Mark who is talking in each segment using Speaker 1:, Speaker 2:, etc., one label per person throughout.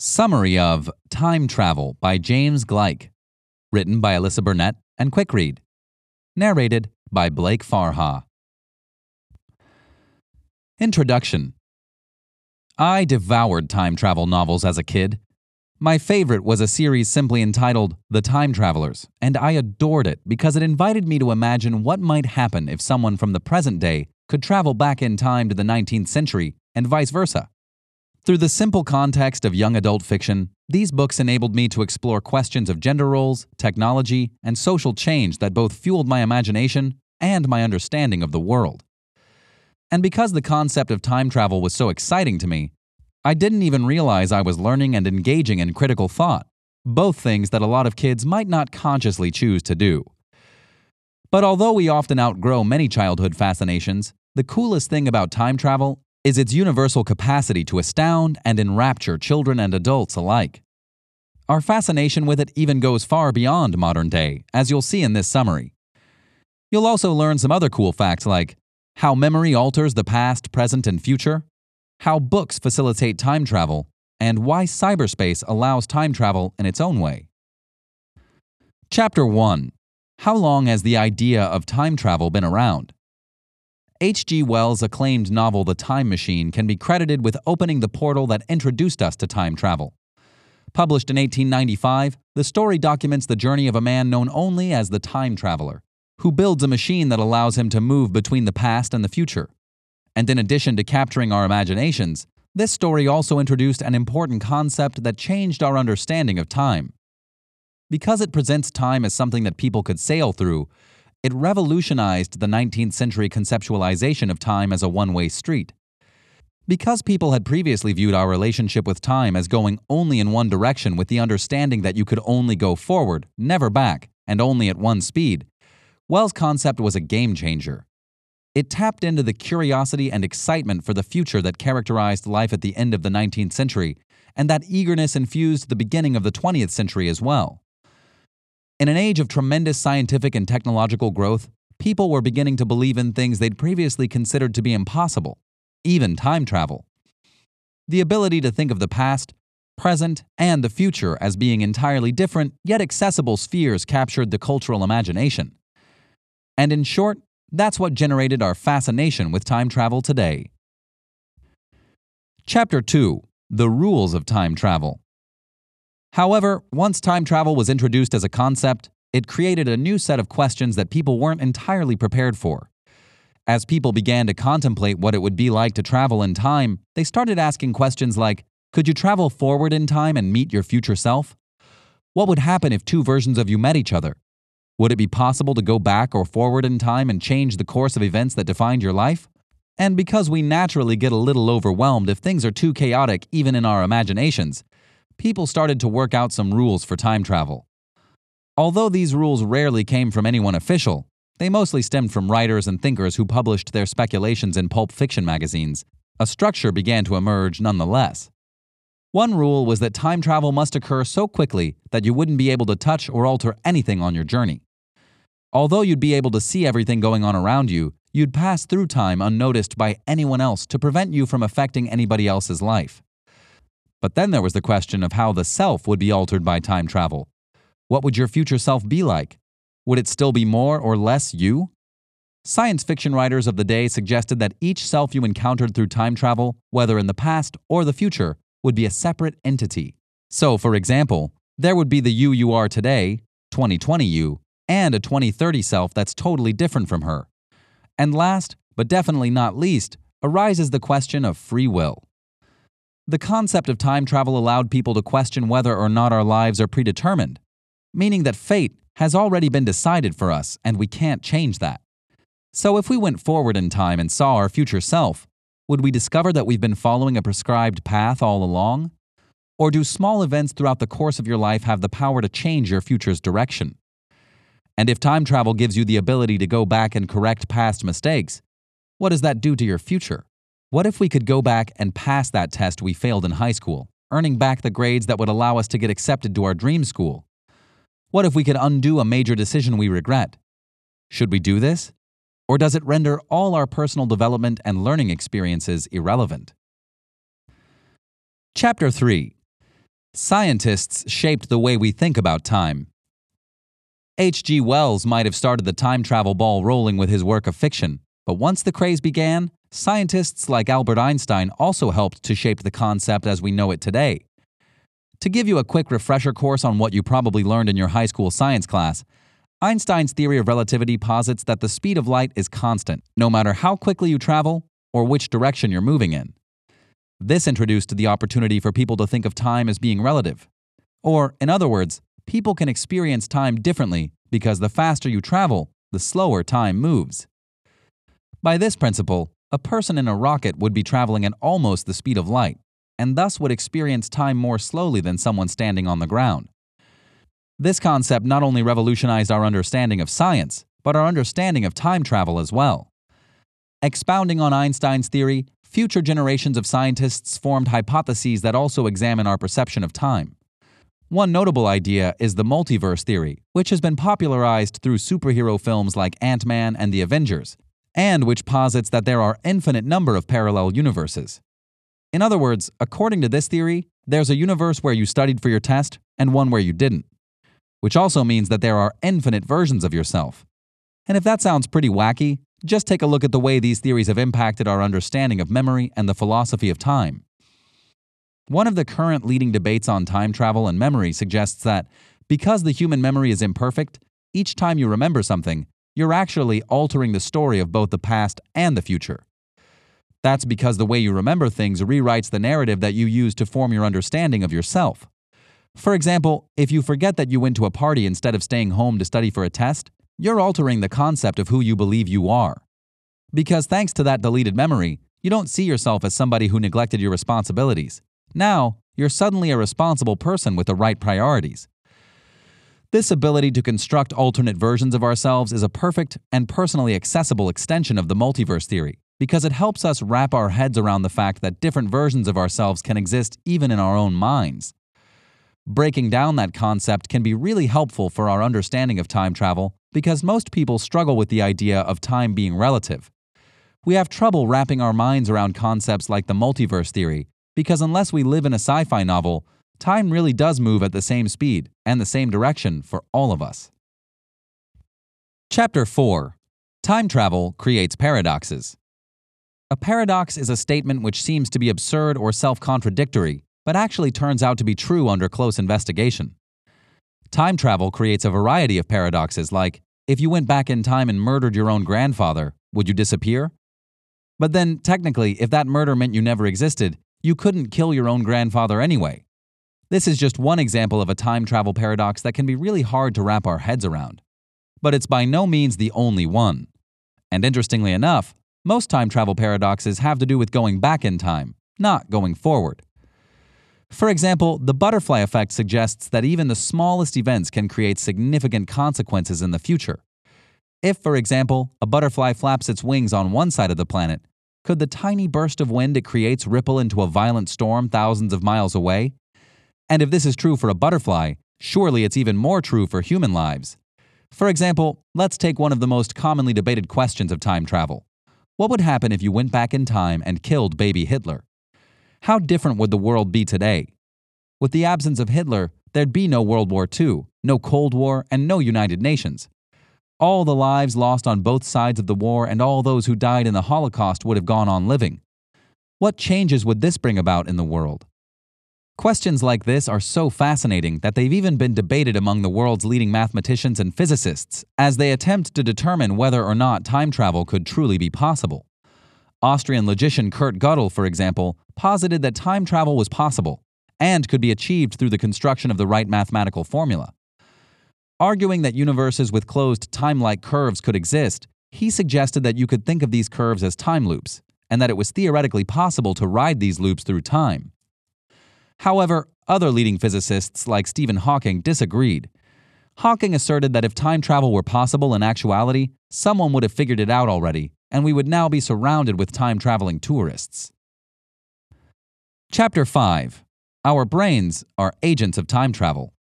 Speaker 1: Summary of Time Travel by James Gleick. Written by Alyssa Burnett and Quick Read. Narrated by Blake Farha. Introduction I devoured time travel novels as a kid. My favorite was a series simply entitled The Time Travelers, and I adored it because it invited me to imagine what might happen if someone from the present day could travel back in time to the 19th century and vice versa. Through the simple context of young adult fiction, these books enabled me to explore questions of gender roles, technology, and social change that both fueled my imagination and my understanding of the world. And because the concept of time travel was so exciting to me, I didn't even realize I was learning and engaging in critical thought, both things that a lot of kids might not consciously choose to do. But although we often outgrow many childhood fascinations, the coolest thing about time travel is its universal capacity to astound and enrapture children and adults alike. Our fascination with it even goes far beyond modern day, as you'll see in this summary. You'll also learn some other cool facts like how memory alters the past, present, and future, how books facilitate time travel, and why cyberspace allows time travel in its own way. Chapter 1 How long has the idea of time travel been around? H.G. Wells' acclaimed novel The Time Machine can be credited with opening the portal that introduced us to time travel. Published in 1895, the story documents the journey of a man known only as the Time Traveler, who builds a machine that allows him to move between the past and the future. And in addition to capturing our imaginations, this story also introduced an important concept that changed our understanding of time. Because it presents time as something that people could sail through, it revolutionized the 19th century conceptualization of time as a one way street. Because people had previously viewed our relationship with time as going only in one direction with the understanding that you could only go forward, never back, and only at one speed, Wells' concept was a game changer. It tapped into the curiosity and excitement for the future that characterized life at the end of the 19th century, and that eagerness infused the beginning of the 20th century as well. In an age of tremendous scientific and technological growth, people were beginning to believe in things they'd previously considered to be impossible, even time travel. The ability to think of the past, present, and the future as being entirely different yet accessible spheres captured the cultural imagination. And in short, that's what generated our fascination with time travel today. Chapter 2 The Rules of Time Travel However, once time travel was introduced as a concept, it created a new set of questions that people weren't entirely prepared for. As people began to contemplate what it would be like to travel in time, they started asking questions like Could you travel forward in time and meet your future self? What would happen if two versions of you met each other? Would it be possible to go back or forward in time and change the course of events that defined your life? And because we naturally get a little overwhelmed if things are too chaotic even in our imaginations, people started to work out some rules for time travel. Although these rules rarely came from anyone official, they mostly stemmed from writers and thinkers who published their speculations in pulp fiction magazines. A structure began to emerge nonetheless. One rule was that time travel must occur so quickly that you wouldn't be able to touch or alter anything on your journey. Although you'd be able to see everything going on around you, you'd pass through time unnoticed by anyone else to prevent you from affecting anybody else's life. But then there was the question of how the self would be altered by time travel. What would your future self be like? Would it still be more or less you? Science fiction writers of the day suggested that each self you encountered through time travel, whether in the past or the future, would be a separate entity. So, for example, there would be the you you are today, 2020 you, and a 2030 self that's totally different from her. And last, but definitely not least, arises the question of free will. The concept of time travel allowed people to question whether or not our lives are predetermined, meaning that fate has already been decided for us and we can't change that. So, if we went forward in time and saw our future self, would we discover that we've been following a prescribed path all along? Or do small events throughout the course of your life have the power to change your future's direction? And if time travel gives you the ability to go back and correct past mistakes, what does that do to your future? What if we could go back and pass that test we failed in high school, earning back the grades that would allow us to get accepted to our dream school? What if we could undo a major decision we regret? Should we do this? Or does it render all our personal development and learning experiences irrelevant? Chapter 3 Scientists shaped the way we think about time. H.G. Wells might have started the time travel ball rolling with his work of fiction, but once the craze began, scientists like Albert Einstein also helped to shape the concept as we know it today. To give you a quick refresher course on what you probably learned in your high school science class, Einstein's theory of relativity posits that the speed of light is constant, no matter how quickly you travel or which direction you're moving in. This introduced the opportunity for people to think of time as being relative. Or, in other words, people can experience time differently because the faster you travel, the slower time moves. By this principle, a person in a rocket would be traveling at almost the speed of light, and thus would experience time more slowly than someone standing on the ground. This concept not only revolutionized our understanding of science, but our understanding of time travel as well. Expounding on Einstein's theory, future generations of scientists formed hypotheses that also examine our perception of time. One notable idea is the multiverse theory, which has been popularized through superhero films like Ant Man and the Avengers, and which posits that there are infinite number of parallel universes. In other words, according to this theory, there's a universe where you studied for your test and one where you didn't, which also means that there are infinite versions of yourself. And if that sounds pretty wacky, just take a look at the way these theories have impacted our understanding of memory and the philosophy of time. One of the current leading debates on time travel and memory suggests that because the human memory is imperfect, each time you remember something, you're actually altering the story of both the past and the future. That's because the way you remember things rewrites the narrative that you use to form your understanding of yourself. For example, if you forget that you went to a party instead of staying home to study for a test, you're altering the concept of who you believe you are. Because thanks to that deleted memory, you don't see yourself as somebody who neglected your responsibilities. Now, you're suddenly a responsible person with the right priorities. This ability to construct alternate versions of ourselves is a perfect and personally accessible extension of the multiverse theory because it helps us wrap our heads around the fact that different versions of ourselves can exist even in our own minds. Breaking down that concept can be really helpful for our understanding of time travel because most people struggle with the idea of time being relative. We have trouble wrapping our minds around concepts like the multiverse theory because unless we live in a sci fi novel, time really does move at the same speed and the same direction for all of us. Chapter 4 Time Travel Creates Paradoxes. A paradox is a statement which seems to be absurd or self contradictory, but actually turns out to be true under close investigation. Time travel creates a variety of paradoxes, like if you went back in time and murdered your own grandfather, would you disappear? But then, technically, if that murder meant you never existed, you couldn't kill your own grandfather anyway. This is just one example of a time travel paradox that can be really hard to wrap our heads around. But it's by no means the only one. And interestingly enough, most time travel paradoxes have to do with going back in time, not going forward. For example, the butterfly effect suggests that even the smallest events can create significant consequences in the future. If, for example, a butterfly flaps its wings on one side of the planet, could the tiny burst of wind it creates ripple into a violent storm thousands of miles away? And if this is true for a butterfly, surely it's even more true for human lives. For example, let's take one of the most commonly debated questions of time travel. What would happen if you went back in time and killed baby Hitler? How different would the world be today? With the absence of Hitler, there'd be no World War II, no Cold War, and no United Nations. All the lives lost on both sides of the war and all those who died in the Holocaust would have gone on living. What changes would this bring about in the world? Questions like this are so fascinating that they've even been debated among the world's leading mathematicians and physicists as they attempt to determine whether or not time travel could truly be possible. Austrian logician Kurt Gödel, for example, posited that time travel was possible and could be achieved through the construction of the right mathematical formula. Arguing that universes with closed time like curves could exist, he suggested that you could think of these curves as time loops, and that it was theoretically possible to ride these loops through time. However, other leading physicists like Stephen Hawking disagreed. Hawking asserted that if time travel were possible in actuality, someone would have figured it out already, and we would now be surrounded with time traveling tourists. Chapter 5 Our brains are agents of time travel.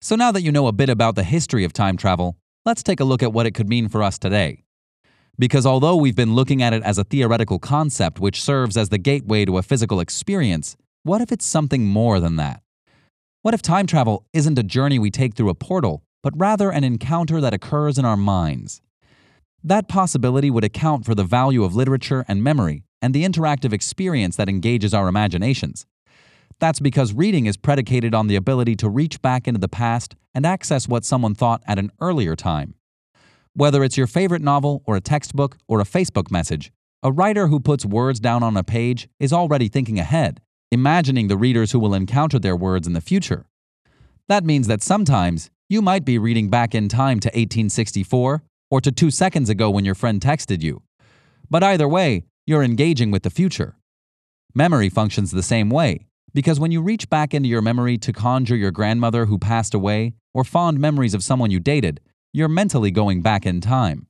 Speaker 1: So now that you know a bit about the history of time travel, let's take a look at what it could mean for us today. Because although we've been looking at it as a theoretical concept which serves as the gateway to a physical experience, what if it's something more than that? What if time travel isn't a journey we take through a portal, but rather an encounter that occurs in our minds? That possibility would account for the value of literature and memory and the interactive experience that engages our imaginations. That's because reading is predicated on the ability to reach back into the past and access what someone thought at an earlier time. Whether it's your favorite novel or a textbook or a Facebook message, a writer who puts words down on a page is already thinking ahead, imagining the readers who will encounter their words in the future. That means that sometimes you might be reading back in time to 1864 or to two seconds ago when your friend texted you. But either way, you're engaging with the future. Memory functions the same way, because when you reach back into your memory to conjure your grandmother who passed away or fond memories of someone you dated, you're mentally going back in time.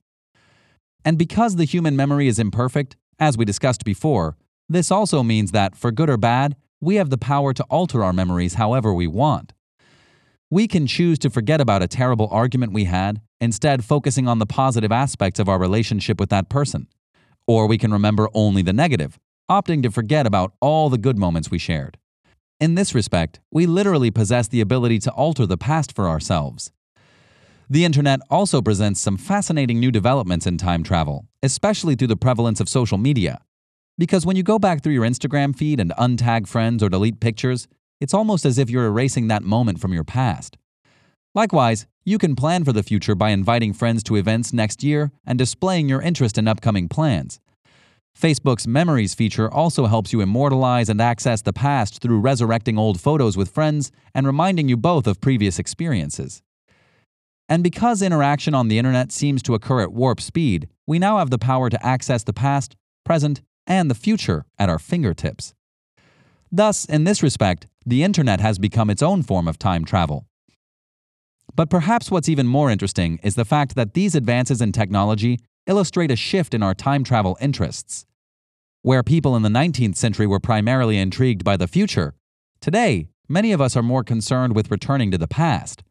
Speaker 1: And because the human memory is imperfect, as we discussed before, this also means that, for good or bad, we have the power to alter our memories however we want. We can choose to forget about a terrible argument we had, instead, focusing on the positive aspects of our relationship with that person. Or we can remember only the negative, opting to forget about all the good moments we shared. In this respect, we literally possess the ability to alter the past for ourselves. The internet also presents some fascinating new developments in time travel, especially through the prevalence of social media. Because when you go back through your Instagram feed and untag friends or delete pictures, it's almost as if you're erasing that moment from your past. Likewise, you can plan for the future by inviting friends to events next year and displaying your interest in upcoming plans. Facebook's Memories feature also helps you immortalize and access the past through resurrecting old photos with friends and reminding you both of previous experiences. And because interaction on the internet seems to occur at warp speed, we now have the power to access the past, present, and the future at our fingertips. Thus, in this respect, the internet has become its own form of time travel. But perhaps what's even more interesting is the fact that these advances in technology illustrate a shift in our time travel interests. Where people in the 19th century were primarily intrigued by the future, today, many of us are more concerned with returning to the past.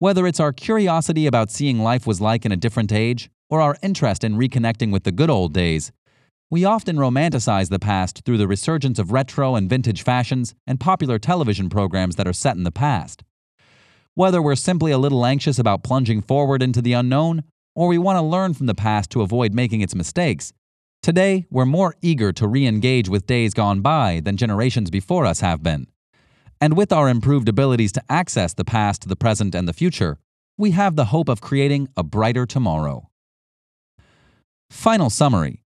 Speaker 1: Whether it's our curiosity about seeing life was like in a different age, or our interest in reconnecting with the good old days, we often romanticize the past through the resurgence of retro and vintage fashions and popular television programs that are set in the past. Whether we're simply a little anxious about plunging forward into the unknown, or we want to learn from the past to avoid making its mistakes, today we're more eager to re engage with days gone by than generations before us have been. And with our improved abilities to access the past, the present, and the future, we have the hope of creating a brighter tomorrow. Final summary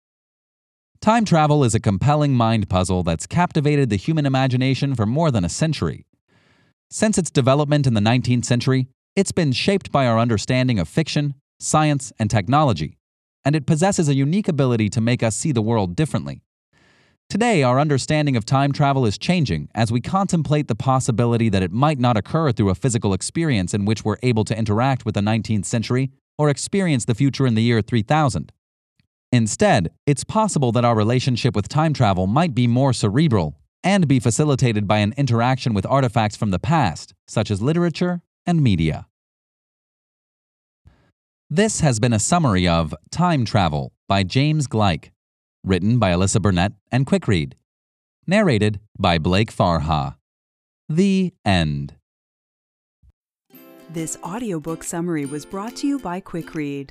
Speaker 1: Time travel is a compelling mind puzzle that's captivated the human imagination for more than a century. Since its development in the 19th century, it's been shaped by our understanding of fiction, science, and technology, and it possesses a unique ability to make us see the world differently. Today, our understanding of time travel is changing as we contemplate the possibility that it might not occur through a physical experience in which we're able to interact with the 19th century or experience the future in the year 3000. Instead, it's possible that our relationship with time travel might be more cerebral and be facilitated by an interaction with artifacts from the past, such as literature and media. This has been a summary of Time Travel by James Gleick, written by Alyssa Burnett and Quickread, narrated by Blake Farha. The End.
Speaker 2: This audiobook summary was brought to you by Quickread.